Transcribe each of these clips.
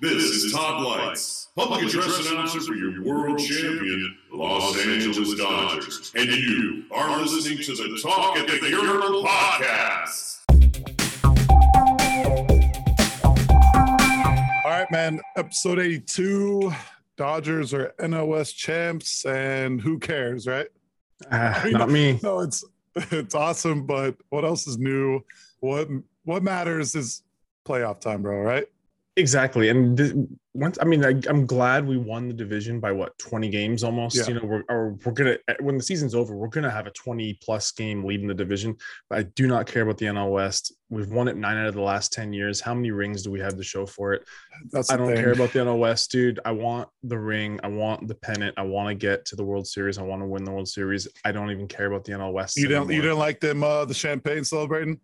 This is Todd Leitz, public address announcer for your world champion, Los Angeles Dodgers. And you are listening to the Talk at the Urinal podcast. All right, man. Episode 82. Dodgers are NOS champs, and who cares, right? Uh, mean, not me. No, it's it's awesome, but what else is new? What what matters is playoff time, bro, right? Exactly. And th- once, I mean, I, I'm glad we won the division by what 20 games almost. Yeah. You know, we're or we're gonna when the season's over, we're gonna have a 20 plus game lead in the division. But I do not care about the NL West. We've won it nine out of the last 10 years. How many rings do we have to show for it? That's I don't thing. care about the NL West, dude. I want the ring. I want the pennant. I want to get to the World Series. I want to win the World Series. I don't even care about the NL West. You don't you anymore. didn't like them uh the champagne celebrating?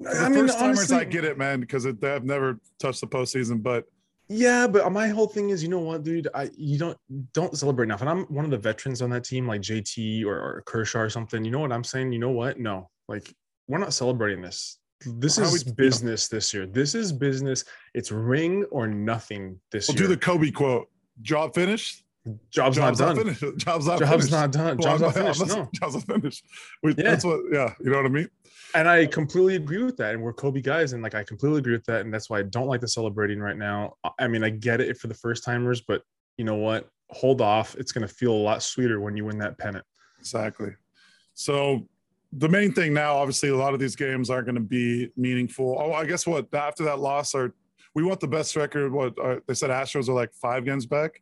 The I mean, first timers, I get it, man, because have never touched the postseason. But Yeah, but my whole thing is, you know what, dude? I you don't don't celebrate enough. And I'm one of the veterans on that team, like JT or, or Kershaw or something. You know what I'm saying? You know what? No, like we're not celebrating this. This How is we- business this year. This is business. It's ring or nothing this we'll year. do the Kobe quote: "Job finished. Job's, not done. finished. Job's not Job's finished. not done. Well, Job's not finished. No. Job's not finished. We, Yeah. That's what. Yeah, you know what I mean. And I completely agree with that. And we're Kobe guys, and like I completely agree with that. And that's why I don't like the celebrating right now. I mean, I get it for the first timers, but you know what? Hold off. It's gonna feel a lot sweeter when you win that pennant. Exactly. So the main thing now, obviously, a lot of these games aren't going to be meaningful. Oh, I guess what after that loss, are we want the best record? What uh, they said, Astros are like five games back.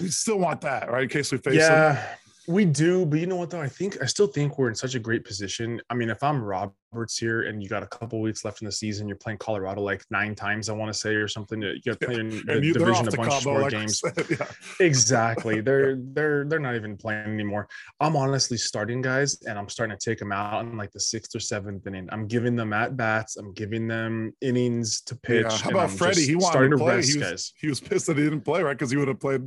We still want that, right? In case we face them. yeah, we do. But you know what though? I think I still think we're in such a great position. I mean, if I'm Roberts here and you got a couple weeks left in the season, you're playing Colorado like nine times, I want to say, or something. You got to play in the you, division a bunch of more like games. said, yeah. Exactly. They're they're they're not even playing anymore. I'm honestly starting guys, and I'm starting to take them out in like the sixth or seventh inning. I'm giving them at bats. I'm giving them innings to pitch. Yeah. How about Freddie? He wanted to play. rest He was, he was pissed that he didn't play, right? Because he would have played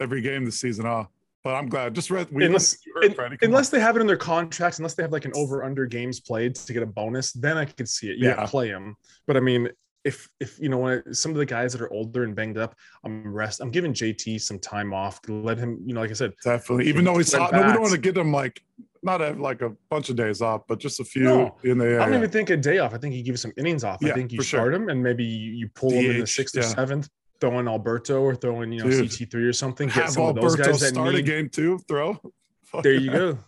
every game this season. Huh? But I'm glad. Just read. We Unless- you heard Un- unless they have it in their contracts, unless they have like an over under games played to get a bonus, then I could see it. Yeah, Yeah. play them. But I mean, if if you know what, some of the guys that are older and banged up, I'm rest. I'm giving JT some time off. To let him, you know, like I said, definitely. Even though he's hot, no, we don't want to get him like not have like a bunch of days off, but just a few No. in the. I don't yeah. even think a day off. I think you give some innings off. Yeah, I think you for sure. start him and maybe you, you pull him in the DH, sixth or seventh, throw in Alberto or throwing you know Dude. CT three or something. Get have some of those guys that start a game too. Throw. Fuck There you go.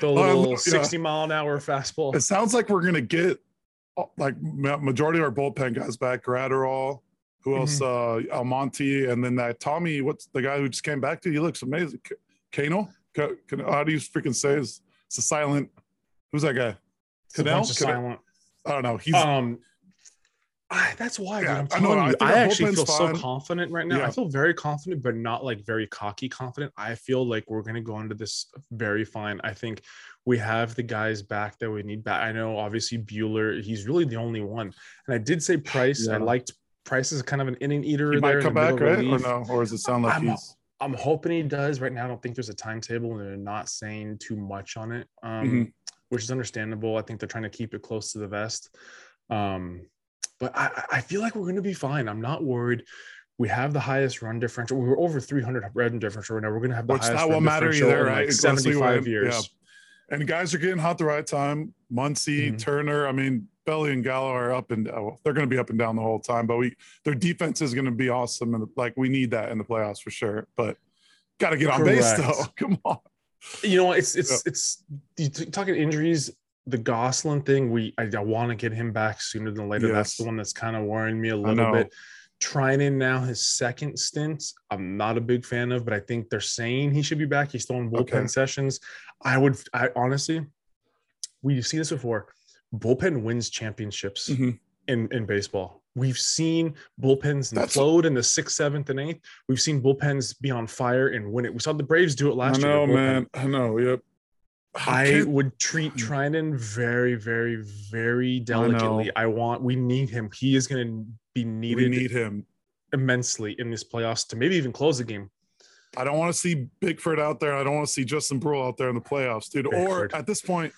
The Uh, little yeah. 60 mile an hour fastball. It sounds like we're gonna get uh, like majority of our bullpen guys back. Graterol, who Mm-hmm. else? Uh, Almonte, and then that Tommy. What's the guy who just came back to? you? He looks amazing. Kano. Ka- Ka- How do you freaking say? His, it's a silent. Who's that guy? It's Canal? bunch of Canal? silent. I don't know. He's um I, that's why Yeah, I'm I know, telling I I, actually feel bullpen's so confident right now. Yeah. I feel very confident, but not like very cocky confident. I feel like we're gonna go into this very fine. I think we have the guys back that we need back. I know obviously Buehler, he's really the only one. And I did say Price. I liked Price is kind of an inning eater he there. might come back, right? Or no? Or does it sound like I'm- he's? I'm hoping he does. Right now, I don't think there's a timetable, and they're not saying too much on it, um, Mhm. which is understandable. I think they're trying to keep it close to the vest. Um, but I, I- feel like we're going to be fine. I'm not worried. We have the highest run differential. We were over 300 run differential right now. We're going to have the Which highest that run won't matter differential either, in, right? Like Especially 75 when- years. yeah. And guys are getting hot the right time. Muncy, Mhm. Turner. I mean, Belly and Gallo are up and oh, they're going to be up and down the whole time. But we their defense is going to be awesome, and like we need that in the playoffs for sure. But got to get on base though. Come on. You know, it's it's it's you t- talking injuries. The Gonsolin thing, we I, I want to get him back sooner than later. That's the one that's kind of worrying me a little bit. Treinen now his second stint, I'm not a big fan of, but I think they're saying he should be back. He's still throwing bullpen Okay. sessions. I would, I honestly, we've seen this before. Bullpen wins championships Mhm. in in baseball. We've seen bullpens That's- implode in the sixth, seventh, and eighth. We've seen bullpens be on fire and win it. We saw the Braves do it I last year. know, their man. I know. Yep. I would treat mm. Treinen very, very, very delicately. I, want. We need him. He is going to be needed. we need him. immensely in this playoffs to maybe even close the game. I don't want to see Bickford out there. I don't want to see Justin Bruihl out there in the playoffs, dude. Or at this point,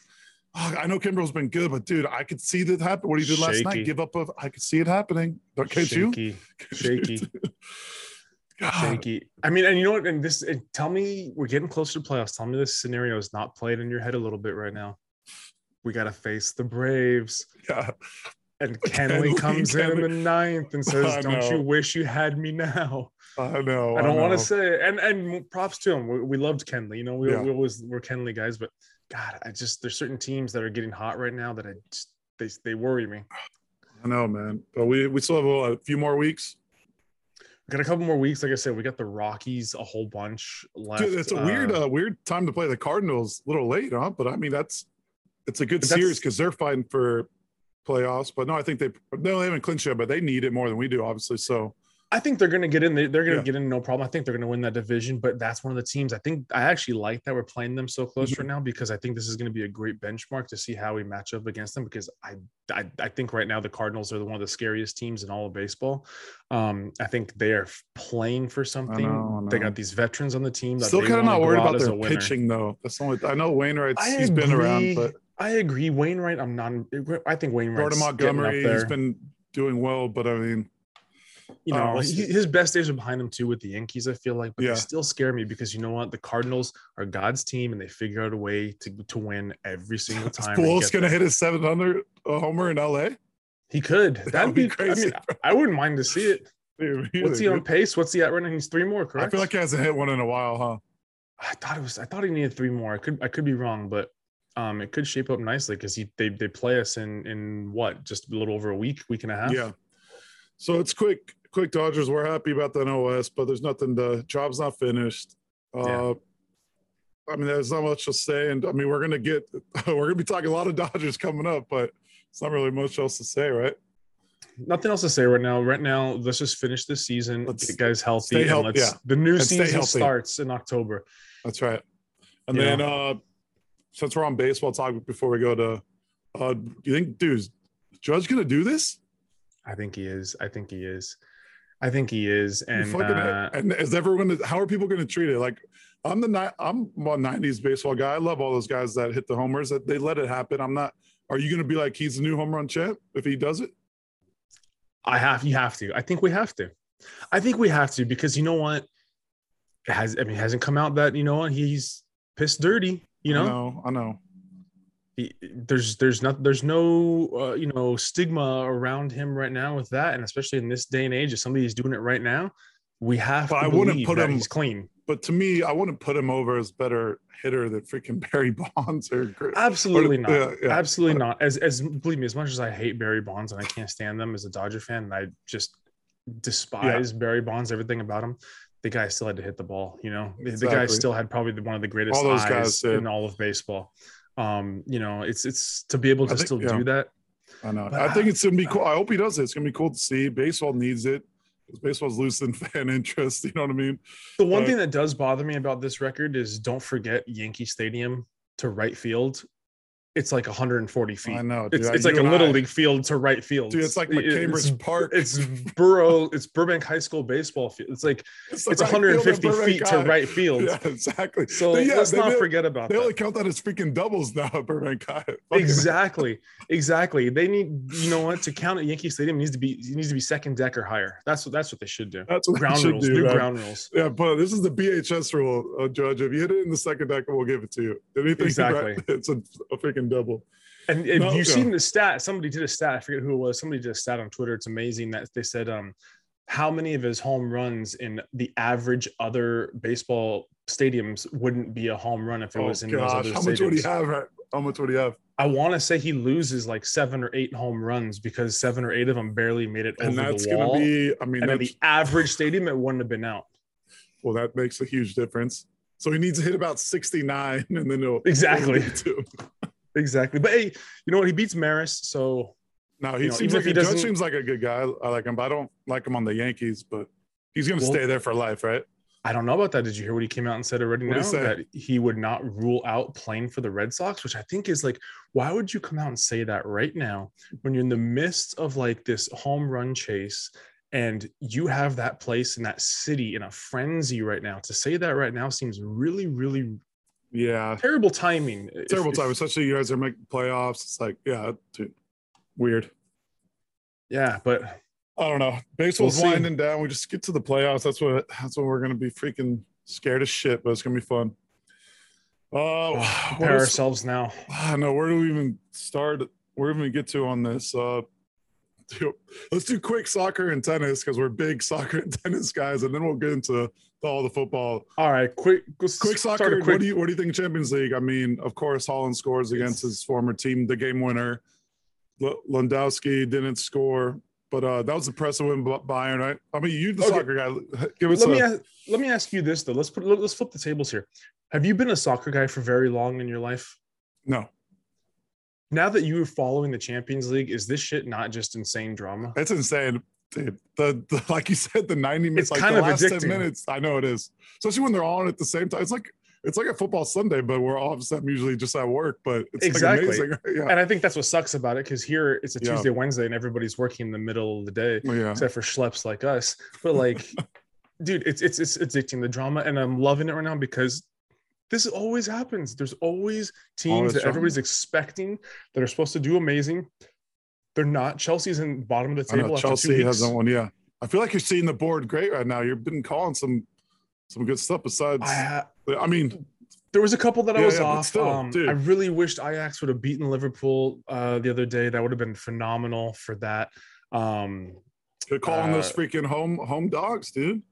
Oh, I know Kimbrel's been good, but dude, I could see that happen. What he did last night, give up. A, I could see it happening. Don't can't you? shaky, shaky, I mean, and you know what? And this, and tell me, we're getting closer to playoffs. Tell me this scenario is not played in your head a little bit right now. We got to face the Braves. yeah. And Kenley, Kenley comes in in the ninth and I says, "Don't you wish you had me now?" I know. I don't want to say it. and and props to him. We, we loved Kenley. You know, we, Yeah. we always we're Kenley guys, but God, I just there's certain teams that are getting hot right now that I just they they worry me. I know, man. But we we still have a few more weeks. Got a couple more weeks. Like I said, we got the Rockies a whole bunch left. Dude, it's a weird, uh, weird time to play the Cardinals. A little late, huh? But I mean, that's it's a good series because they're fighting for playoffs. But no, I think they no, they haven't clinched yet, but they need it more than we do, obviously. So I think they're going to get in. They, they're going to Yeah. get in no problem. I think they're going to win that division. But that's one of the teams. I think I actually like that we're playing them so close Mm-hmm. right now because I think this is going to be a great benchmark to see how we match up against them. Because I, I, I think right now the Cardinals are the, one of the scariest teams in all of baseball. Um, I think they are playing for something. know, I They got these veterans on the team. That still kind of not worried about their pitching though. That's the only I know Wainwright's I he's been around, but I agree. Wainwright, I'm not. I think Wainwright. Jordan Montgomery he's been doing well, but I mean, you know, we'll he- his best days are behind him too with the Yankees. I feel like, but Yeah. they still scare me because you know what? The Cardinals are God's team, and they figure out a way to to win every single time. Pujols gonna hit his 700 uh, homer in LA. He could. That That'd be be crazy. I mean, I wouldn't mind to see it. Dude, What's he on pace? What's he at right now? He's three more, correct? I feel like he hasn't hit one in a while, huh? I thought it was. I thought he needed three more. I could. I could be wrong, but um, it could shape up nicely because he they they play us in in what just a little over a week, week and a half. Yeah. So it's quick, quick Dodgers. We're happy about the NOS, but there's nothing. The job's not finished. Uh, Yeah. I mean, there's not much to say, and I mean, we're gonna get, we're gonna be talking a lot of Dodgers coming up, but it's not really much else to say, right? Nothing else to say right now. Right now, let's just finish this season. Let's get guys healthy. and let's, yeah. The new And season starts in October. That's right. And You then, uh, since we're on baseball talk before we go to, uh, do you think, dude, Judge gonna do this? I think he is. I think he is. I think he is. And uh, and is everyone? How are people going to treat it? Like, I'm the ni- I'm a '90s baseball guy. I love all those guys that hit the homers. That they let it happen. I'm not. Are you going to be like he's the new home run champ if he does it? I have. You have to. I think we have to. I think we have to because you know what? It has. I mean, it hasn't come out that you know what he's pissed dirty. You know, I know. I know. He, there's there's not there's no uh, you know stigma around him right now with that, and especially in this day and age, if somebody's doing it right now, we have But to I wouldn't put him- he's clean. But to me, I wouldn't put him over as better hitter than freaking Barry Bonds or. Absolutely or- not. yeah, yeah. Absolutely not. As as believe me, as much as I hate Barry Bonds and I can't stand them as a Dodger fan, and I just despise Barry Bonds, everything about him. The guy still had to hit the ball. You know, The- the guy still had probably one of the greatest All eyes guys in all of baseball. Um, you know, it's it's to be able to think- still yeah. do that. I know. But I think I- it's gonna be cool. I hope he does it. It's gonna be cool to see. Baseball needs it. 'Cause Baseball's losing fan interest. You know what I mean? The one But- thing that does bother me about this record is don't forget Yankee Stadium to right field. It's like 140 feet. I know. dude. It's, it's like a little I- league field to right field. Dude, it's like McCambridge it's, Park. It's Burrow. It's Burbank High School baseball field. It's like It's, it's right 150 Burbank feet to right field. Yeah, exactly. So yeah, let's not forget about They that. only count that as freaking doubles now at Burbank High. Exactly, exactly. They need, you know what, to count at Yankee Stadium needs to be it needs to be second deck or higher. That's what that's what they should do. That's what Ground rules, do, new man. ground rules. Yeah, but this is the BHS rule, uh, Judge. If you hit it in the second deck, we'll give it to you. Anything Exactly. right, it's a, a freaking double. And if No, you've yeah. seen the stat, somebody did a stat. I forget who it was. Somebody did a stat on Twitter. It's amazing that they said um, how many of his home runs in the average other baseball stadiums wouldn't be a home run if it Oh was in those gosh, other how much would he have? Right? How much would he have? I want to say he loses like seven or eight home runs because seven or eight of them barely made it And over that's the gonna wall. be. I mean, and the average stadium, it wouldn't have been out. well, that makes a huge difference. So he needs to hit about 69, and then he'll Exactly. he'll give it to him. Exactly. But hey, you know what? He beats Maris, so No, he You know, seems like if he Judge doesn't- seems like a good guy. I like him, but I don't like him on the Yankees. But he's gonna Well- stay there for life, right? I don't know about that. Did you hear what he came out and said already What'd now he that he would not rule out playing for the Red Sox, which I think is like, why would you come out and say that right now when you're in the midst of like this home run chase and you have that place in that city in a frenzy right now? To say that right now seems really, really Yeah, Terrible timing. Terrible if- time. Especially you guys are making playoffs. It's like, yeah, dude, weird. Yeah, but I don't know. Baseball's We'll winding down. We just get to the playoffs. That's what that's what we're gonna be freaking scared as shit, but it's gonna be fun. Uh, prepare ourselves now. I know where do we even start? Where do we get to on this? Uh, do- let's do quick soccer and tennis because we're big soccer and tennis guys, and then we'll get into all the football. All right, quick, Quick soccer. quick- What do you what do you think Champions League? I mean, of course, Haaland scores against his former team, the game winner. L- Lewandowski didn't score, but uh, that was impressive win by Bayern. Right? I mean, you the Okay. soccer guy. Give us let a, me ask, let me ask you this though. Let's put let's flip the tables here. Have you been a soccer guy for very long in your life? no. Now that you are following the Champions League, is this shit not just insane drama? It's insane. Dude, the, the like you said, the 90 minutes, It's like kind the of last addicting. 10 minutes. I know it is. Especially when they're all on at the same time. It's like it's like a football Sunday, but we're all of a usually just at work. But it's Exactly. like amazing. Yeah. And I think that's what sucks about it because here it's a Yeah. Tuesday, Wednesday, and everybody's working in the middle of the day, oh, yeah. except for schleps like us. But like, dude, it's it's it's addicting the drama, and I'm loving it right now because this always happens. There's always teams that everybody's expecting that are supposed to do amazing. They're not. Chelsea's in bottom of the table Chelsea hasn't won. Yeah. I feel like you're seeing the board great right now. You've been calling some some good stuff besides I, ha- I mean, there was a couple that I Yeah, was yeah, off. still, um. I really wished Ajax would have beaten Liverpool uh, the other day. That would have been phenomenal for that. Um, you're calling those Uh, freaking home home dogs, dude.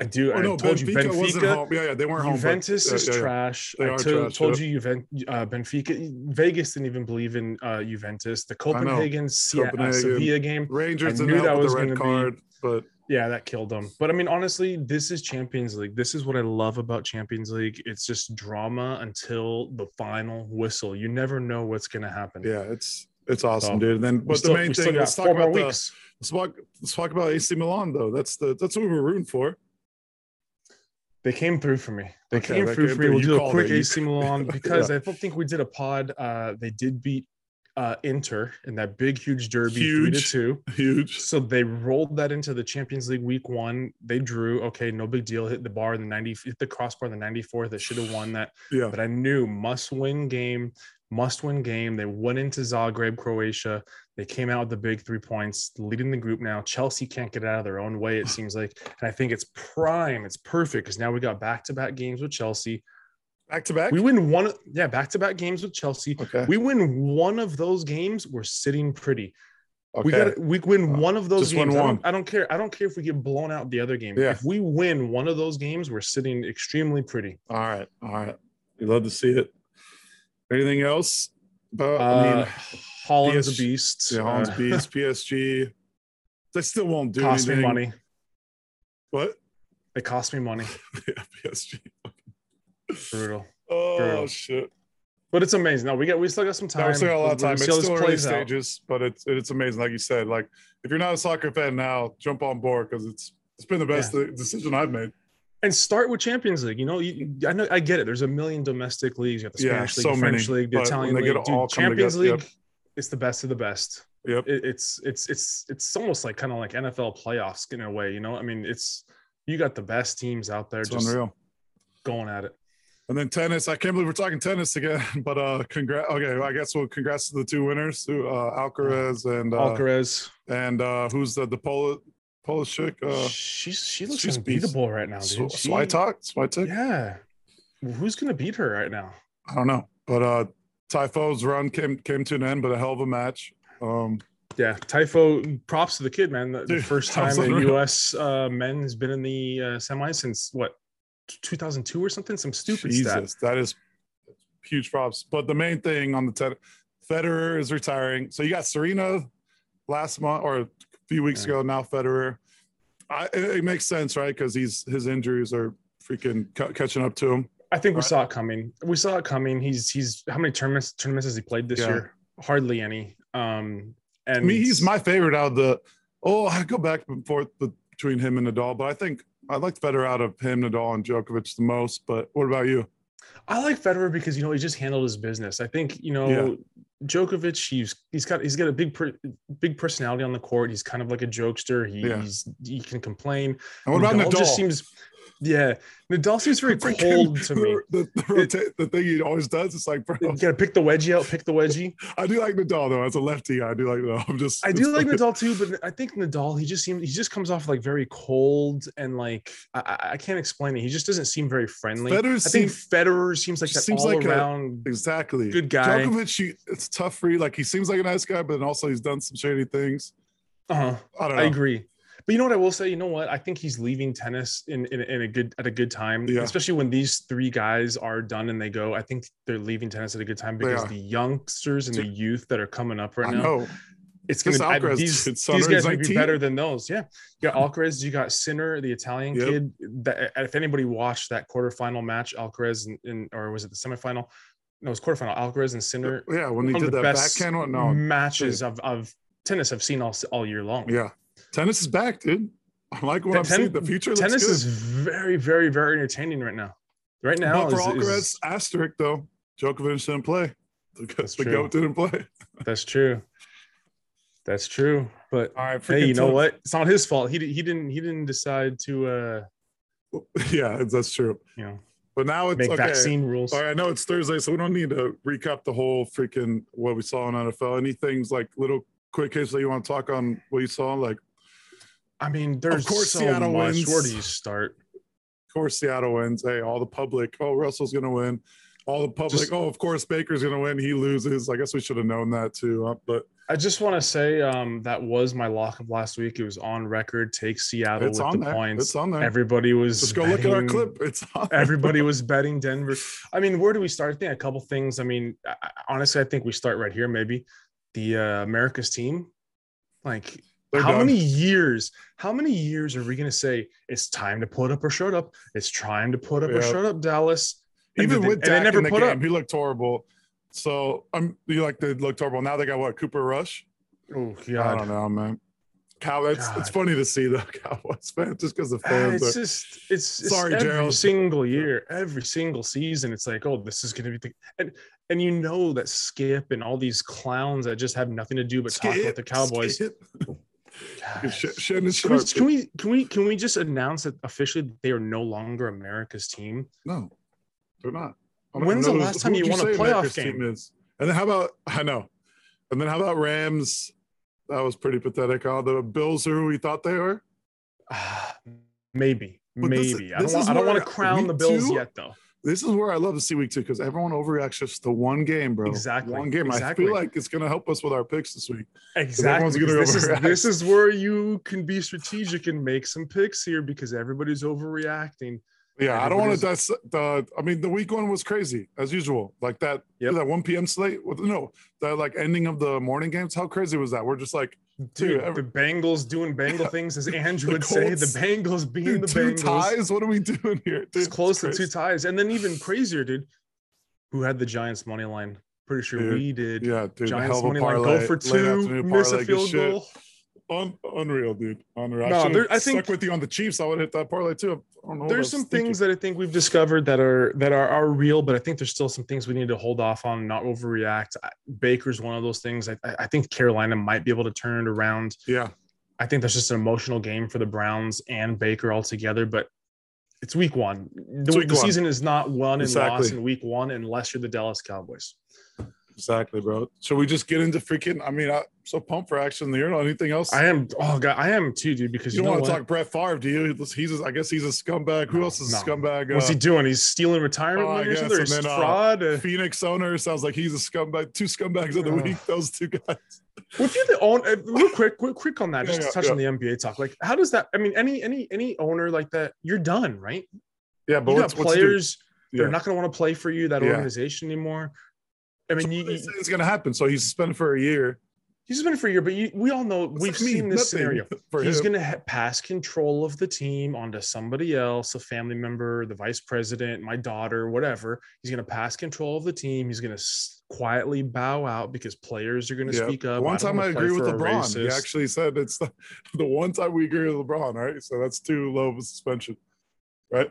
I do. Oh I no, told Benfica, you wasn't Benfica. home. Yeah, yeah, they weren't home. but- Juventus is yeah, yeah. trash. They I are to- trash, told you Juven- uh, Benfica. Vegas didn't even believe in uh, Juventus. The Copenhagen, Se- uh, Sevilla game. Rangers I knew that was the red gonna be- but Yeah, that killed them. But I mean, honestly, this is Champions League. This is what I love about Champions League. It's just drama until the final whistle. You never know what's going to happen. yeah, it's it's awesome, So, dude. And then, but still- the main thing, let's talk about the let's talk let's talk about AC Milan though. That's the that's what we were rooting for. They came through for me. They Okay, came through for me. We'll do a quick AC Milan because Yeah. I don't think we did a pod. Uh, they did beat uh, Inter in that big, huge derby, three to two. Huge. So they rolled that into the Champions League week one. They drew. Okay, no big deal. Hit the bar in the 90, hit the crossbar in the 94th. They should have won that. Yeah. But I knew must win game, must win game. They went into Zagreb, Croatia. They came out with the big three points, leading the group now. Chelsea can't get out of their own way, it seems like. And I think it's prime. It's perfect because now we got back to back games with Chelsea. Back to back. We win one, yeah, back to back games with Chelsea. Okay. We win one of those games. We're sitting pretty. okay. We got we win one of those Just win games. I don't, one. I don't care. I don't care if we get blown out the other game. Yeah. If we win one of those games, we're sitting extremely pretty. All right. All right. We love to see it. Anything else? But I mean, Uh, Haaland's PSG a beast. yeah, Haaland's Uh, beats PSG. They still won't do cost anything. me money. What? It cost me money. yeah, PSG. Brutal. Oh Brutal. shit! but it's amazing. No, we got we still got some time. No, we still got a lot of time. It's still early plays out. stages, but it's it's amazing. Like you said, like if you're not a soccer fan now, jump on board because it's it's been the best decision I've made. And start with Champions League. You know, you, I know I get it. There's a million domestic leagues. You got the Yeah, Spanish league, so the French many, league, the Italian league. Dude, Champions together- League, it's the best of the best. Yep. It, it's it's it's it's almost like kind of like NFL playoffs in a way. You know, I mean, it's you got the best teams out there It's just unreal. going at it. And then tennis. I can't believe we're talking tennis again, but uh, congrats. Okay, I guess well, congrats to the two winners, uh, Alcaraz and uh, Alcaraz, and uh, who's the the Polish Polish chick? Uh, she's she looks she's beast. unbeatable right now, dude. She- Swiatek. Swiatek. Yeah, who's gonna beat her right now? I don't know, but uh, Tiafoe's run came came to an end, but a hell of a match. Um, Yeah, Tiafoe. Props to the kid, man. The, the Dude, first time a unreal. U.S. Uh, men has been in the uh, semis since what 2002 or something. Some stupid stat. Jesus, that is huge props. But the main thing on the ten, Federer is retiring. So you got Serena last month or a few weeks Yeah. ago. Now Federer. I, it, it makes sense, right? Because he's his injuries are freaking ca- catching up to him. I think we Right. saw it coming. We saw it coming. He's he's how many tournaments tournaments has he played this Yeah. year? Hardly any. Um, and I mean, he's my favorite out of the. Oh, I go back and forth between him and Nadal, but I think I like Federer out of him, Nadal, and Djokovic the most. But what about you? I like Federer because you know he just handled his business. I think you know Yeah. Djokovic. He's he's got he's got a big big personality on the court. He's kind of like a jokester. He, Yeah. He's he can complain. And what about Nadal Nadal? Just seems Yeah, Nadal seems very Freaking- cold to me. The, the, rota- the thing he always does, it's like, bro, You gotta pick the wedgie out, pick the wedgie. I do like Nadal though. As a lefty, I do like Nadal. I'm just, I do like Nadal too, but I think Nadal, he just seems he just comes off like very cold and like I, I- I can't explain it. He just doesn't seem very friendly. Federer I think seems- Federer seems like that seems all like a- exactly good guy. Djokovic, he, it's tough for you. Like he seems like a nice guy, but then also he's done some shady things. uh-huh. I don't know. I agree. But you know what I will say? You know what? I think he's leaving tennis in, in, in a good at a good time, Yeah. especially when these three guys are done and they go. I think they're leaving tennis at a good time because the youngsters and the youth that are coming up right I now, know. it's gonna I- these, these guys he's might be better than those. Yeah, you got Alcaraz, you got Sinner, the Italian Yep. kid. That if anybody watched that quarterfinal match, Alcaraz and, and or was it the semifinal? No, it was quarterfinal. Alcaraz and Sinner. Yeah, when he did the that best backhand one, no, matches of, of tennis I've seen all all year long. yeah, tennis is back, dude. I like what Ten- I'm seeing. The future looks tennis good. is very, very, very entertaining right now. Right now, but for is- Alcaraz, is- asterisk though, Djokovic didn't play. That's the true. goat didn't play. that's true. That's true. But right, hey, you know what? It's not his fault. He he didn't he didn't decide to uh Yeah, that's true. you know But now it's make okay. vaccine rules. All right, I know it's Thursday, so we don't need to recap the whole freaking what we saw in NFL. Any things like little quick hits that you want to talk on what you saw? Like, I mean, there's of course so Seattle much. wins. Where do you start? of course, Seattle wins. Hey, all the public. Oh, Russell's gonna win. All the public. Just- oh, of course, Baker's gonna win. He loses. I guess we should have known that too. Huh? But I just want to say um that was my lock of last week. It was on record. Take Seattle it's with on the there. points. It's on there. Everybody was Just go look at our clip. It's on. everybody was betting Denver. I mean, where do we start? I think a couple things. I mean, I- honestly, I think we start right here. Maybe the uh, America's team. Like, They're how done. many years? How many years are we going to say it's time to put up or shut up? It's time to put up or shut up, Dallas. And Even they- with and they never in the put game, up. he looked horrible. So I'm you like they looked horrible. Now they got what Cooper Rush. Oh God, I don't know, man. Cow, it's it's funny to see the Cowboys fan just because the fans it's are. just it's, it's Sorry, every Gerald. single year, every single season. It's like, oh, this is gonna be the and and you know that Skip and all these clowns that just have nothing to do but talk about the Cowboys. Skip. God. Sh- Shannon Can we, can we can we can we just announce that officially they are no longer America's team? No, they're not. When's the last time who'd you won a say playoff America's game? is. And then how about I know, and then how about Rams? That was pretty pathetic. All the Bills are who we thought they were. Ah, maybe, But this- maybe. I don't want. I don't want to crown the Bills two- yet, though. This is where I love to see week two because everyone overreacts just to one game, bro. Exactly, One game. I exactly. feel like it's going to help us with our picks this week. Exactly. everyone's This is, this is where you can be strategic and make some picks here because everybody's overreacting. Yeah, I don't want to. That's the. I mean, the week one was crazy as usual. Like that. Yeah. That 1 p.m. slate. With, no, the like ending of the morning games. How crazy was that? We're just like, Dude, Dude, the Bengals doing Bengal things, as Andrew would say. The Bengals being dude, the two Bengals. ties. What are we doing here? Dude, It's close to two ties. And then even crazier, dude. Who had the Giants money line? Pretty sure Dude, we did. Yeah, dude. Giants hell of a money line go for two, miss a parlay, field goal. Un- unreal, dude. Unreal. No, I, there- I think- stuck with you on the Chiefs. I would hit that parlay too. I don't know. There's some thinking. things that I think we've discovered that are that are, are real, but I think there's still some things we need to hold off on, not overreact. I- Baker's one of those things. I, I think Carolina might be able to turn it around. Yeah, I think that's just an emotional game for the Browns and Baker altogether, but it's week one. The, week the one. season is not won and lost in week one unless you're the Dallas Cowboys. Exactly, bro. Should we just get into freaking? I mean, I'm so pumped for action there. Anything else? I am oh god, I am too, dude, because you you, don't want to talk Brett Favre, do you? He's, a, I guess he's a scumbag. Who No, else is a scumbag? What's Uh, he doing? He's stealing retirement Oh, money or something? and He's then, uh, fraud. Uh, Phoenix owner sounds like he's a scumbag. Two scumbags of the Ugh. week. Those two guys. Well, if you're the owner, uh, real quick, quick, quick on that, Yeah, just yeah, to touch yeah. on the NBA talk. Like, how does that? I mean, any any any owner like that, you're done, right? Yeah, but you what's, got players; yeah. they're not going to want to play for you that Yeah. organization anymore. I mean, So you, say going to happen. So he's suspended for a year. he's been for a year, but you, we all know What's we've seen this Nothing scenario. He's going to ha- pass control of the team onto somebody else, a family member, the vice president, my daughter, whatever. He's going to pass control of the team. He's going to s- quietly bow out because players are going to Yeah. speak up. One don't time I agree with LeBron. He actually said it's the, the one time we agree with LeBron, right? So that's too low of a suspension, right?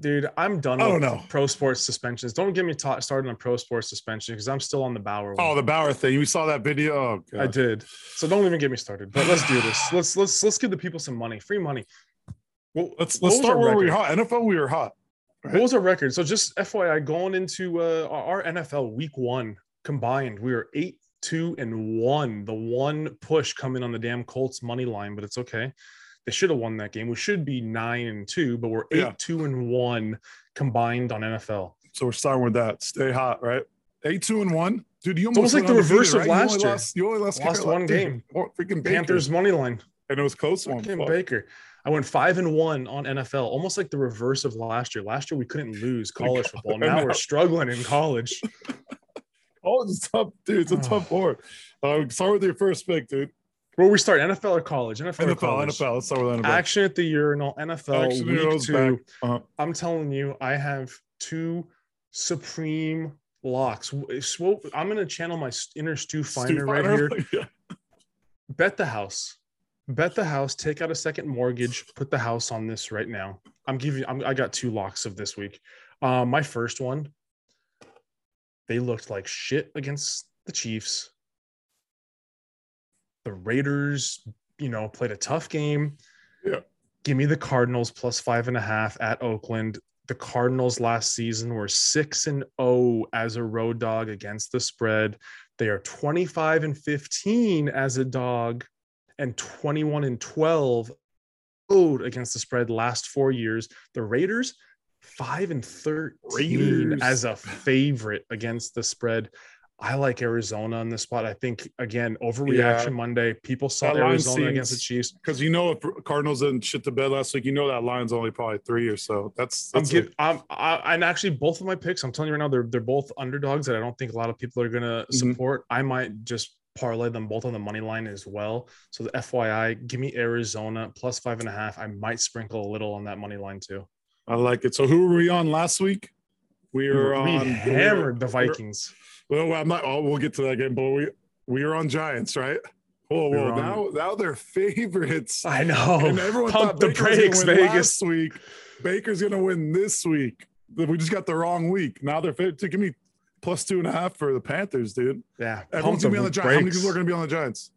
Dude, I'm done I with don't know. pro sports suspensions. Don't get me ta- started on pro sports suspension because I'm still on the Bauer one. Oh, the Bauer thing. We saw that video. Oh, I did. So don't even get me started. But let's do this. Let's let's let's give the people some money, free money. Well, Let's let's start where we record? hot. NFL, we were hot. What was our record? So just FYI, going into uh, our NFL week one combined, we were eight, two, and one. The one push coming on the damn Colts money line, but it's okay. They should have won that game. We should be nine and two, but we're eight, Yeah. two, and one combined on NFL. So we're starting with that. Stay hot, right? Eight, two, and one. Dude, you almost almost like the reverse of right? last you only year. Lost, you only lost, Lost one game. Freaking Baker. Panthers money line. and it was close one. Baker. I went five and one on NFL, almost like the reverse of last year. Last year we couldn't lose college football. Now we're struggling in college. Oh, it's tough, dude. It's a tough board. Uh, start with your first pick, dude. Where we start? NFL or college? NFL. or NFL, college? NFL. Let's start with NFL. Action at the urinal. NFL Action week two. Uh-huh. I'm telling you, I have two supreme locks. I'm gonna channel my inner Stu Feiner Stu right Feiner. here. Yeah. Bet the house. Bet the house. Take out a second mortgage. Put the house on this right now. I'm giving. I'm, I got two locks of this week. Uh, my first one. They looked like shit against the Chiefs. The Raiders, you know, played a tough game. Yeah. Give me the Cardinals plus five and a half at Oakland. The Cardinals last season were six and oh as a road dog against the spread. They are 25 and 15 as a dog and 21 and 12 owed against the spread last four years. The Raiders, five and 13 Raiders. as a favorite against the spread. I like Arizona on this spot. I think again, overreaction Yeah. Monday. People saw That Arizona against the Chiefs. Because you know, if Cardinals didn't shit the bed last week, you know that line's only probably three or so. That's, I'm that's give, I'm, I, and actually both of my picks. I'm telling you right now, they're they're both underdogs that I don't think a lot of people are gonna Mhm. support. I might just parlay them both on the money line as well. So the FYI, give me Arizona plus five and a half. I might sprinkle a little on that money line too. I like it. So who were we on last week? We were we on hammered the we're- Vikings. Well, I'm not. Oh, we'll get to that game, but we we are on Giants, right? Whoa, We whoa! now, now they're favorites. I know. and everyone Pump thought the Baker was brakes, gonna win Vegas. last week. Baker's gonna win this week. We just got the wrong week. Now they're favorite. Give me plus two and a half for the Panthers, dude. Yeah, Everyone's pump gonna be on the Giants. How many people are gonna be on the Giants?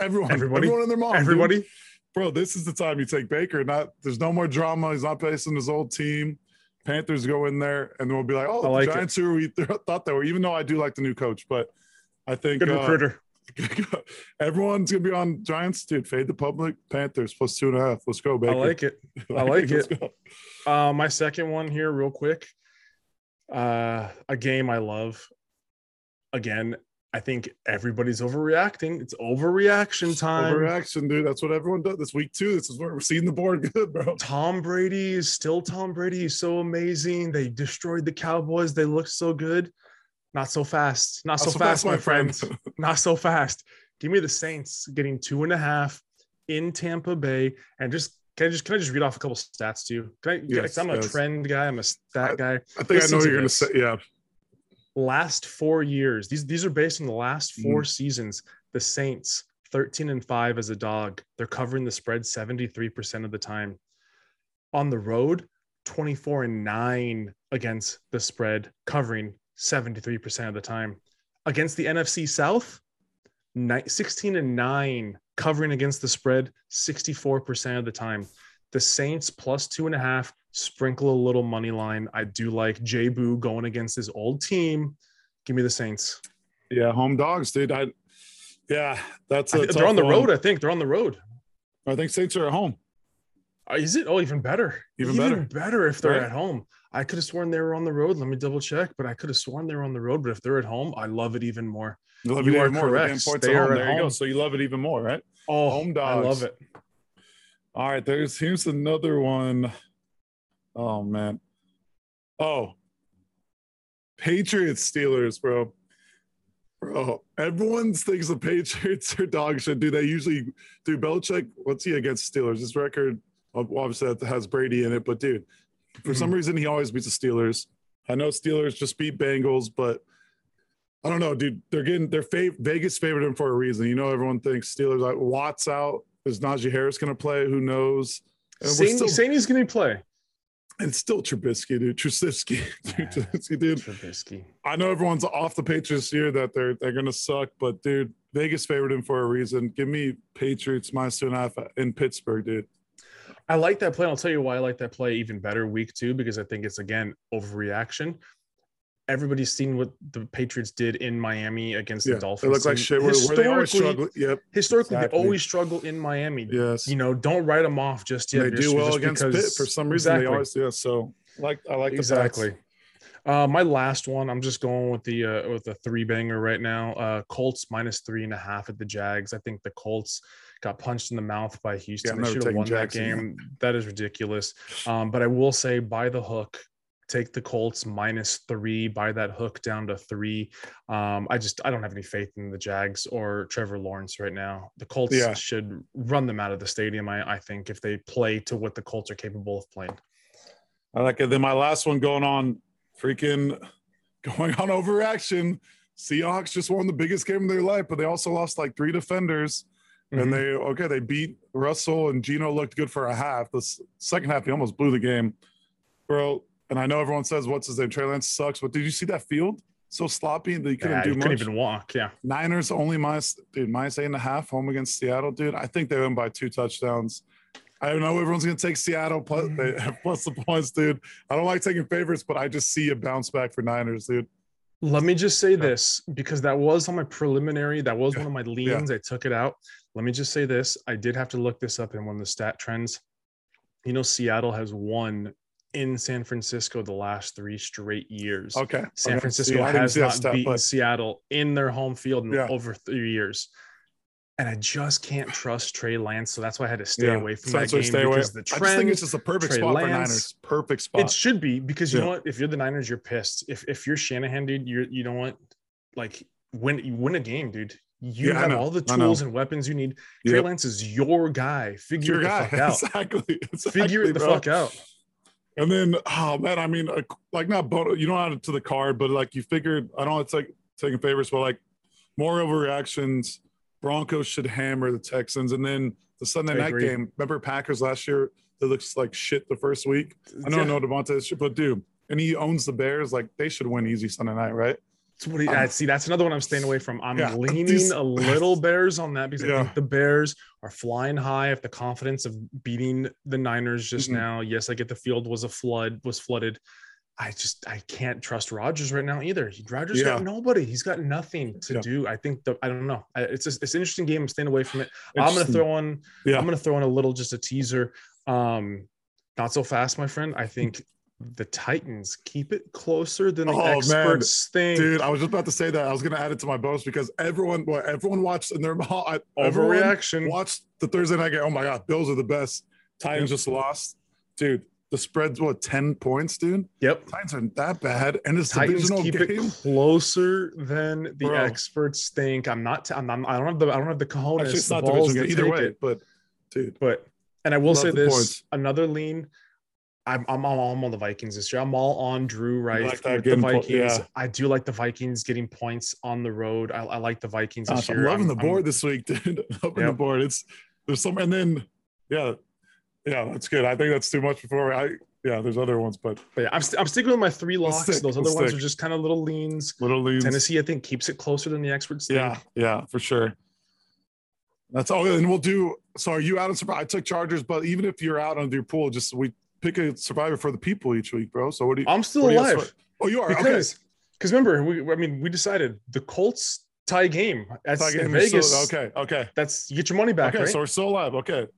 Everyone. Everybody. Everyone and their mom. dude. Everybody. Bro, this is the time you take Baker. Not there's no more drama. He's not facing his old team. Panthers go in there, and then we'll be like, oh, I like the it. Giants who we thought they were. Even though I do like the new coach, but I think Good uh, recruiter. everyone's gonna be on Giants, dude. Fade the public. Panthers plus two and a half. Let's go, baby. I like it. I like it. Uh, my second one here, real quick. Uh, a game I love. Again, I think everybody's overreacting. It's overreaction time. Overreaction, dude. That's what everyone does. This week too. This is where we're seeing the board good, bro. Tom Brady is still Tom Brady. He's so amazing. They destroyed the Cowboys. They look so good. Not so fast. Not, so, fast, my friends. Not so fast. Give me the Saints getting two and a half in Tampa Bay, and just can I just can I just read off a couple stats to you? Can I? Yes, I'm a yes. trend guy. I'm a stat guy. I think I know what you're gonna say. Yeah. Last four years these these are based on the last four Mm. seasons the saints 13 and 5 as a dog. They're covering the spread 73% of the time. On the road 24 and 9 against the spread covering 73% of the time. Against the nfc south 16 and 9 covering against the spread 64% of the time. The saints plus two and a half sprinkle a little money line. I do like Jay Boo going against his old team. Give me the Saints. Yeah, home dogs, dude. I yeah, that's I a thi- they're on the one. road. I think they're on the road. I think Saints are at home. Uh, Is it? Oh, even better. Even better. better if they're Right. at home. I could have sworn they were on the road. Let me double check, but I could have sworn they were on the road. But if they're at home, I love it even more. You, love You it are even more. Correct. They at are home. at There you go. So you love it even more, right? Oh, Home dogs. I love it. All right, there's here's another one. Oh man. Oh. Patriots Steelers, bro. Bro, everyone thinks the Patriots are dog shit. Do they usually do Belichick? What's he against Steelers? His record obviously that has Brady in it, but dude, for some hmm. reason he always beats the Steelers. I know Steelers just beat Bengals, but I don't know, dude. They're getting their fav- Vegas favored him for a reason. You know, everyone thinks Steelers like Watts out. Is Najee Harris going to play? Who knows? We're still- he's going to play. And it's still Trubisky, dude. Trubisky, dude, Trubisky, dude. Trubisky. I know everyone's off the Patriots here that they're they're gonna suck, but dude, Vegas favored him for a reason. Give me Patriots minus two and a half in Pittsburgh, dude. I like that play. I'll tell you why I like that play even better week two, because I think it's again overreaction. Everybody's seen what the Patriots did in Miami against Yeah, the they Dolphins. look like shit. Where, where they always Historically- struggle. Yep. Historically, Exactly. they always struggle in Miami. Yes. You know, don't write them off just yet. they just- do well just against because- Pitt for some reason. Exactly. They always yeah. So like I like the exactly. Uh, my last one, I'm just going with the uh, with the three banger right now. Uh, Colts minus three and a half at the Jags. I think the Colts got punched in the mouth by Houston. I'm they should have won that game. That is ridiculous. Um, but I will say, by the hook, take the Colts minus three. Buy that hook down to three. Um, I just I don't have any faith in the Jags or Trevor Lawrence right now. The Colts Yeah. should run them out of the stadium. I, I think if they play to what the Colts are capable of playing. I like it. Then my last one going on freaking going on overreaction. Seahawks just won the biggest game of their life, but they also lost like three defenders. Mhm. And they okay, they beat Russell and Geno looked good for a half. The second half, he almost blew the game, bro. And I know everyone says what's his name, Trey Lance sucks, but did you see that field? So sloppy that he couldn't Yeah, do you much. couldn't even walk. Yeah. Niners only minus dude minus eight and a half home against Seattle, dude. I think they win by two touchdowns. I know everyone's gonna take Seattle plus they, plus the points, dude. I don't like taking favorites, but I just see a bounce back for Niners, dude. Let me just say this because that was on my preliminary. That was one of my leans. I took it out. Let me just say this. I did have to look this up in one of the stat trends. You know, Seattle has won in San Francisco the last three straight years. Okay, San okay. Francisco has not stat, beaten but- Seattle in their home field in Yeah. over three years. And I just can't trust Trey Lance. So that's why I had to stay yeah. away from So that that's why I game stay away. because the I just think it's just a perfect Trey spot for Lance, Niners. Perfect spot. it should be because you know what? If you're the Niners, you're pissed. If if you're Shanahan, dude, you're you know what? Like win you win a game, dude. You Yeah, have all the tools and weapons you need. Trey Yep. Lance is your guy. Figure Your it the fuck out. exactly. Figure it the bro. fuck out. And then, oh man, I mean, like not bon- you don't add it to the card, but like you figured, I don't know it's like taking favorites, but like more overreactions. Broncos should hammer the Texans, and then the Sunday I night agree. game. Remember Packers last year? That looks like shit the first week. I don't know Devontae, but dude, and he owns the Bears. Like they should win easy Sunday night, right? What he, Um, uh, see, that's another one I'm staying away from. I'm Yeah, leaning these- a little Bears on that because I Yeah. think the Bears are flying high of the confidence of beating the Niners just Mhm. now. Yes, I get the field was a flood, was flooded. I just I can't trust Rodgers right now either. Rodgers Yeah. got nobody. He's got nothing to Yeah. do. I think the I don't know. It's just, it's an interesting game. I'm staying away from it. I'm gonna throw in. Yeah. I'm gonna throw in a little just a teaser. Um, not so fast, my friend. I think the Titans keep it closer than the Oh, man. experts think. Dude, I was just about to say that. I was gonna add it to my boast because everyone, well, everyone watched and they're I- everyone Overreaction. watched the Thursday night game. Oh my god, Bills are the best. Titans just lost, dude. The spread's what ten points, dude. Yep. Titans aren't that bad, and it's Titans divisional keep game. it closer than the Bro. experts think. I'm not. I'm, I'm, I don't have the. I don't have the cojones. Actually, it's not divisional game either way. it. But dude, But and I will Love say this: points. another lean. I'm, I'm all I'm on the Vikings this year. I'm all on Drew Right like with the getting po- Vikings. yeah. I do like the Vikings getting points on the road. I, I like the Vikings this gosh, I'm year. loving the I'm- board this week, dude. loving the board. It's there's some, and then yeah, yeah, that's good. I think that's too much before I. Yeah, there's other ones, but But yeah, I'm, st- I'm sticking with my three locks. stick, Those other ones stick. are just kind of little leans. little leads. Tennessee, I think, keeps it closer than the experts. think. Yeah, yeah, for sure. That's all. And we'll do. So are you out on survivor? I took Chargers, but even if you're out on your pool, just we pick a survivor for the people each week, bro. So what do you? I'm still you alive. oh, you are okay. because because remember we I mean we decided the Colts tie game that's Tie game Vegas. still- okay, okay, That's you get your money back, okay. right? So we're still alive. Okay.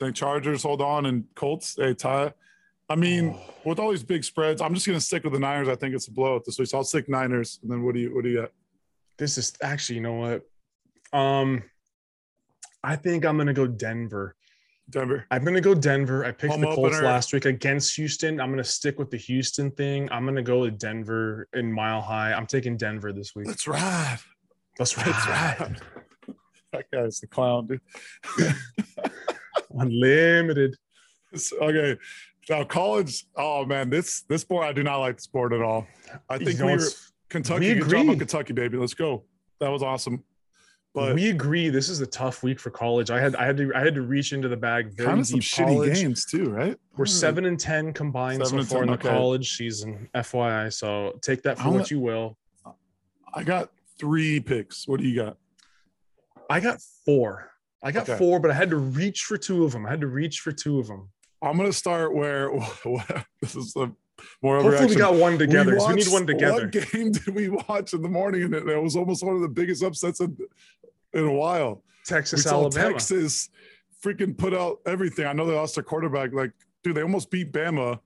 Then Chargers hold on and Colts they tie. I mean, Oh. with all these big spreads, I'm just gonna stick with the Niners. I think it's a blowout this week. So I'll stick Niners. And then what do you what do you got? this is actually you know what? Um I think I'm gonna go Denver. Denver. I'm gonna go Denver. I picked Home the Colts opener. last week against Houston. I'm gonna stick with the Houston thing. I'm gonna go with Denver in Mile High. I'm taking Denver this week. Let's ride. That's right. Let's ride. that guy's the clown, dude. Unlimited. So, okay. Now college. Oh man, this this sport I do not like the sport at all. I think You know, we were Kentucky. we Good job on agree. Kentucky, baby. Let's go. That was awesome. But we agree. This is a tough week for college. I had I had to I had to reach into the bag very kind of some deep. shitty College. games too, right? We're Hmm. seven and ten combined Seven so and far in the okay. college season. FYI, so take that for I'm what you will. I got three picks. What do you got? I got four. I got Okay. four, but I had to reach for two of them. I had to reach for two of them. I'm gonna start where this is a more Hopefully, we got one together. We, 'cause we need one together. What game did we watch in the morning? And it, it was almost one of the biggest upsets in, in a while. We Texas, saw Alabama. Texas freaking put out everything. I know they lost their quarterback. Like, dude, they almost beat Bama.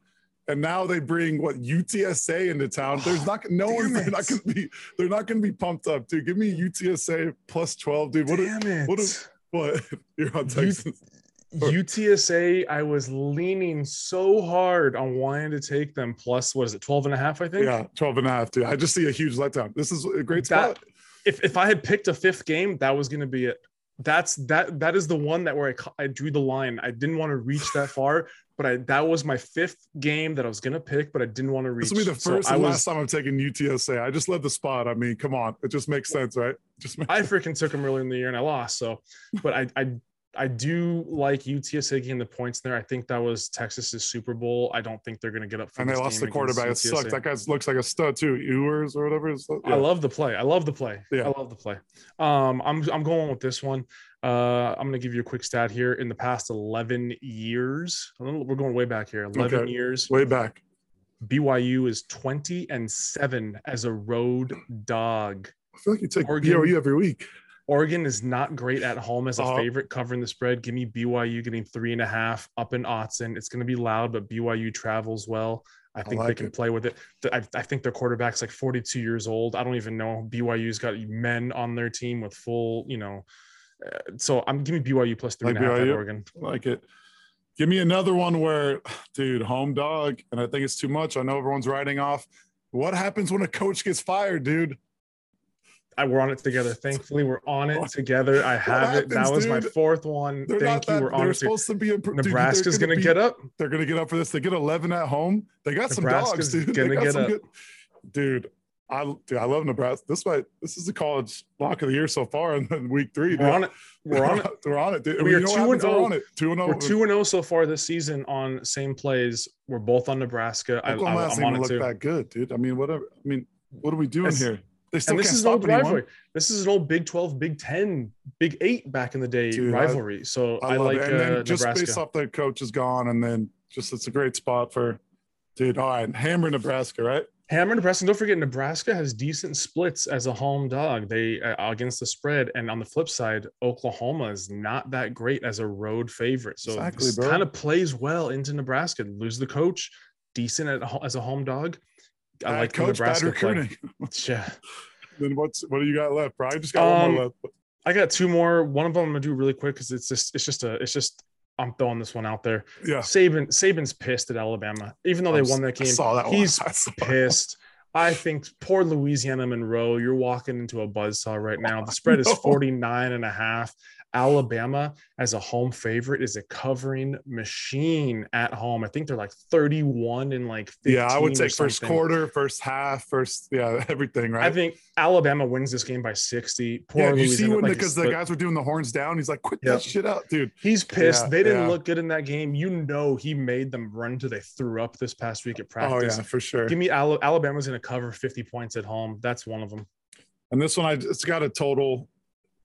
And now they bring what UTSA into town. There's not no one's they're not gonna be they're not gonna be pumped up, dude. Give me UTSA plus 12, dude. What a- Damn it. what a- what you're on Texas. UTSA, I was leaning so hard on wanting to take them plus, what is it, 12 and a half, I think? Yeah, 12 and a half, dude. I just see a huge letdown. This is a great That- spot. If, if I had picked a fifth game, that was going to be it. That's that that is the one that where I, I drew the line. I didn't want to reach that far, but I that was my fifth game that I was gonna pick, but I didn't want to reach. This will be the So first I and was last time I'm taking UTSA. I just love the spot. I mean, come on. It just makes sense, right? Just makes I freaking took them earlier in the year and I lost. So, but I I I do like UTSA getting the points there. I think that was Texas's Super Bowl. I don't think they're going to get up for and they lost the quarterback. It sucks. That guy looks like a stud too. Ewers or whatever. Is I love the play. I love the play. Yeah. I love the play. Um, I'm I'm going with this one. Uh, I'm gonna give you a quick stat here. In the past 11 years, know, we're going way back here. 11 Okay. years. way back. BYU is 20 and seven as a road dog. I feel like you take Oregon. BOE every week. Oregon is not great at home as a Uh-huh. favorite covering the spread. Give me BYU getting three and a half up in Autzen. It's going to be loud, but BYU travels well. I think they like can it. play with it. I, I think their quarterback's like 42 years old. I don't even know. BYU's got men on their team with full, you know. uh, so I'm giving BYU plus three Like and a half at? Oregon. I like it. Give me another one where, dude, home dog, and I think it's too much. I know everyone's writing off. What happens when a coach gets fired, dude? I, we're on it together. Thankfully, we're on it together. I have it. That happens, was my fourth one. They're Thank you. that. We're on they're it. supposed to be. A, Nebraska's going to get up. They're gonna get up for this. They get 11 at home. They got some dogs, dude. gonna get up. good- Dude, I dude, I love Nebraska. This might this is the college lock of the year so far in week three. We're on it. We're on it. We're on it. Dude. We You are two and zero. Oh. on it. Two and oh. We're two and zero so far this season on same plays. We're both on Nebraska. I, Oklahoma I, hasn't I'm on it too. that good, dude. I mean, whatever. I mean, what are we doing It's- here? They still And this is an old rivalry. This is an old Big Twelve, Big Ten, Big Eight back in the day Dude, I- rivalry. so I, I, like it. And then uh, just Nebraska. based off the coach is gone, and then just it's a great spot for, dude. All right, hammer Nebraska, right? Hammer Nebraska. And don't forget, Nebraska has decent splits as a home dog. They uh, against the spread, and on the flip side, Oklahoma is not that great as a road favorite. So Exactly, kind of plays well into Nebraska. Lose the coach, decent at, as a home dog. I Bad like the coach, bad Nebraska play. Yeah. then what's what do you got left, bro? I just got one Um, more left. I got two more. One of them I'm gonna do really quick because it's just it's just a it's just I'm throwing this one out there. Yeah, Saban Saban's pissed at Alabama, even though they I'm- won that I game. saw that one. He's I saw that. I think poor Louisiana Monroe, you're walking into a buzzsaw right now. The spread is 49 and a half. Alabama as a home favorite is a covering machine at home. I think they're like 31 and like 15 Yeah, I would take first quarter, first half, first yeah, everything, right? I think Alabama wins this game by 60. Poor yeah, you see Louisiana, when like, because the guys were doing the horns down, he's like, "Quit Yep. that shit out, dude." He's pissed. Yeah, they didn't yeah. look good in that game. You know, he made them run until they threw up this past week at practice. Oh yeah, for sure. Give me Ala- Alabama's going to cover 50 points at home. That's one of them. And this one, I it's got a total.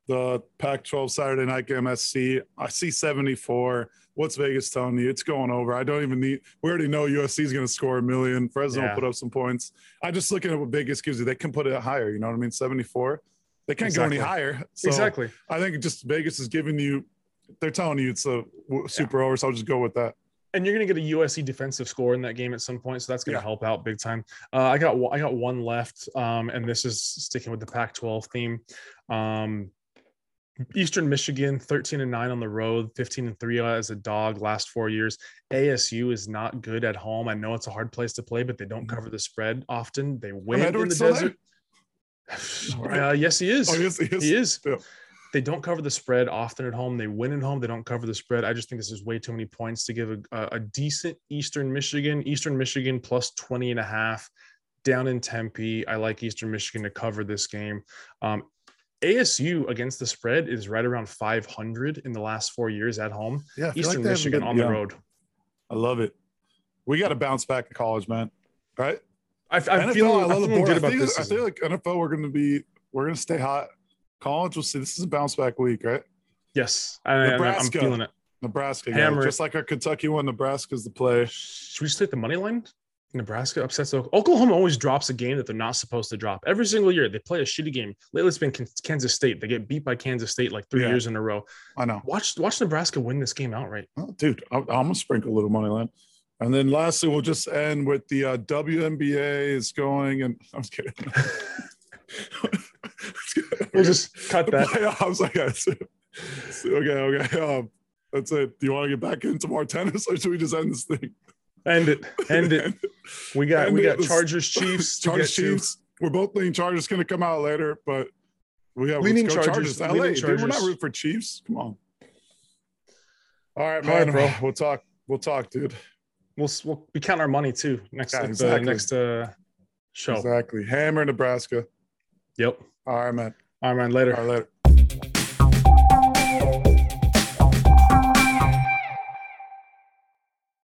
The Pac-12 Saturday night game SC. I see 74. What's Vegas telling you? It's going over. I don't even need. We already know USC is going to score a million. Fresno Yeah. will put up some points. I just looking at what Vegas gives you. They can put it higher. You know what I mean? 74. They can't go any higher. So exactly. I think just Vegas is giving you. They're telling you it's a super over. So I'll just go with that. And you're going to get a USC defensive score in that game at some point, so that's going to Yeah. help out big time. Uh, I got one- I got one left, um, and this is sticking with the Pac-12 theme. Um, Eastern Michigan, 13 and 9 on the road, 15 and 3 as a dog last four years. ASU is not good at home. I know it's a hard place to play, but they don't cover the spread often. They win in the desert. Uh, yes, he is. Oh yes, yes. He is. Yeah. They don't cover the spread often at home. They win at home. They don't cover the spread. I just think this is way too many points to give a, a, decent Eastern Michigan. Eastern Michigan plus 20 and a half down in Tempe. I like Eastern Michigan to cover this game. Um, ASU against the spread is right around 500 in the last four years at home. Yeah, Eastern a Michigan good- on the yeah, road. I love it. We got to bounce back to college, man. Right? I, I'm NFL, feeling, I the board. good I about think, this. I feel like NFL, we're going to be, we're going to stay hot. College, we'll see. This is a bounce back week, right? yes, I, I, I'm Nebraska. feeling it. Nebraska. yeah. Hammer. Just like our Kentucky one, Nebraska's the play. Should we just take the money line? Nebraska upsets Oklahoma. Oklahoma always drops a game that they're not supposed to drop every single year. They play a shitty game. Lately, it's been Kansas State. They get beat by Kansas State like three Yeah. years in a row. I know. Watch watch Nebraska win this game outright. Oh, dude, I'm, I'm gonna sprinkle a little money line. And then lastly, we'll just end with the uh, WNBA is going, and I'm just kidding. We'll just cut the that. playoffs. I guess. okay, okay. Um, that's it. Do you want to get back into more tennis, or should we just end this thing? End it. End it. We got End we got Chargers Chiefs. Chargers get to. Chiefs. We're both leaning Chargers. Going to come out later, but we have Leaning let's Chargers, LA, leaning dude. We're not rooting for Chiefs. Come on. All right, All right, bro. We'll talk. We'll talk, dude. We'll, we'll we count our money too next Yeah, exactly. the next uh show. Exactly. Hammer, Nebraska. Yep. All right, man. All right, man. Later. All right, later.